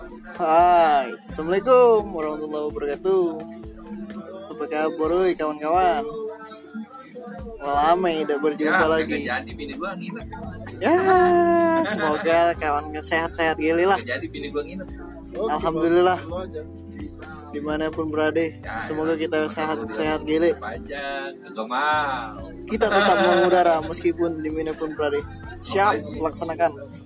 Hai, Assalamualaikum warahmatullahi wabarakatuh. Apa kabar kawan-kawan? Lama ya berjumpa ya, lagi. jadi bini gua nginep. Ya, semoga kawan sehat-sehat gini lah. Jadi bini gua nginep. Alhamdulillah. Di mana pun berada ya, ya. Semoga kita sehat-sehat gile. Kita tetap mengudara meskipun di mana pun berada. Siap, laksanakan.